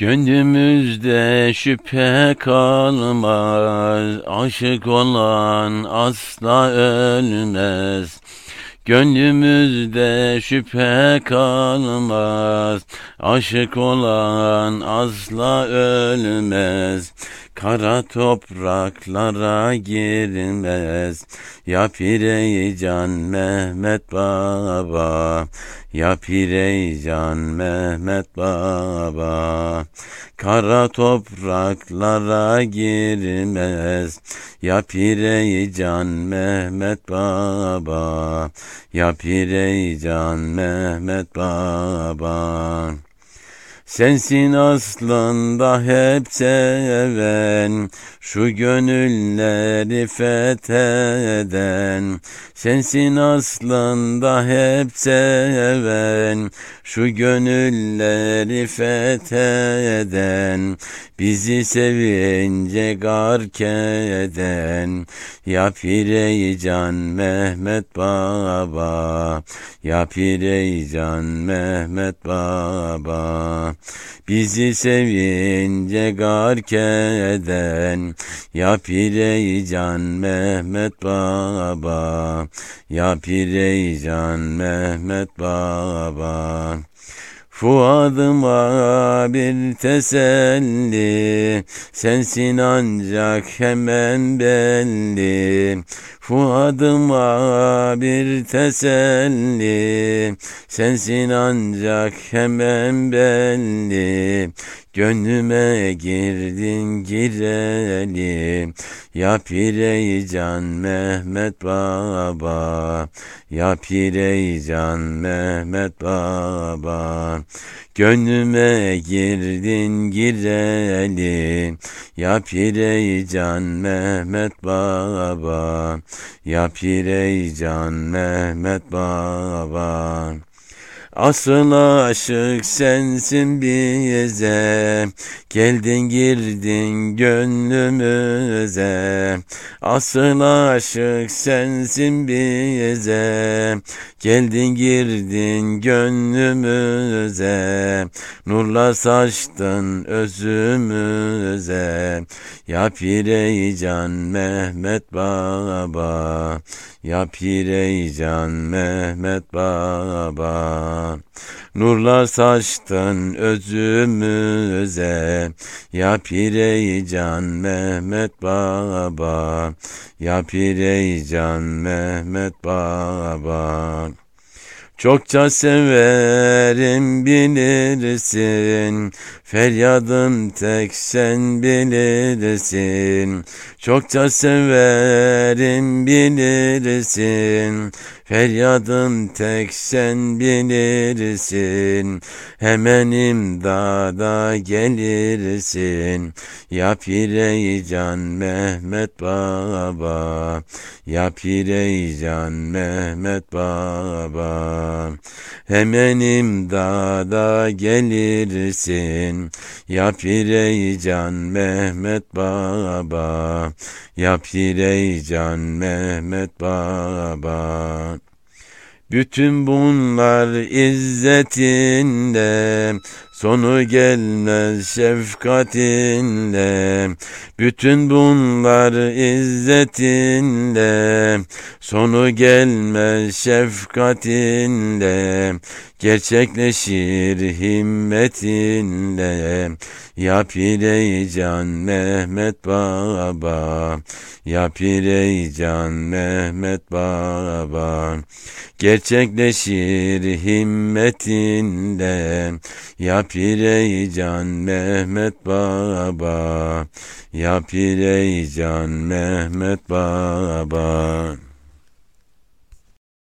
Gönlümüzde şüphe kalmaz, aşık olan asla ölmez. Gönlümüzde şüphe kalmaz, aşık olan asla ölmez. Kara topraklara girmez, ya pire can Mehmet Baba. Ya Pireycan Mehmet Baba. Kara topraklara girmez. Ya Pireycan Mehmet Baba. Ya Pireycan Mehmet Baba Sensin aslında hep seven, şu gönülleri fetheden. Sensin aslında hep seven, şu gönülleri fetheden. Bizi sevince gark eden, ya Pireycan Mehmet Baba, ya Pireycan Mehmet Baba. Bizi sevince gark eden Ya Pireycan Mehmet Baba. Ya Pireycan Mehmet Baba Fuadıma bir teselli, sensin ancak hemen belli. Fuadıma bir teselli, sensin ancak hemen belli. Gönlüme girdin gireli Ya Pireycan Mehmet Baba Ya Pireycan Mehmet Baba Gönlüme girdin gireli. Ya Pireycan Mehmet Baba Ya Pireycan Mehmet Baba Asıl aşık sensin bize. Geldin girdin gönlümüze. Asıl aşık sensin bize. Geldin girdin gönlümüze. Nurla saçtın özümüze. Ya Pireycan Mehmet Baba Ya Pireycan Mehmet Baba. Nurlar saçtın özümüze. Ya Pireycan Mehmet Baba. Ya Pireycan Mehmet Baba Çokça severim bilirsin, feryadım tek sen bilirsin. Çokça severim bilirsin, feryadım tek sen bilirsin. Hemen imdada gelirsin, ya Pireycan Mehmet Baba, ya Pireycan Mehmet Baba. Hemen imdada gelirsin. Ya Pireycan Mehmet Baba. Ya Pireycan Mehmet Baba bütün bunlar izzetinle Sonu gelmez şefkatinle Bütün bunlar izzetinle Sonu gelmez şefkatinle Gerçekleşir himmetinle Ya Pireycan Mehmet Baba Ya Pireycan Mehmet Baba. Gerçekleşir himmetinle Ya Pireycan Mehmet Baba. Ya Pireycan Mehmet Baba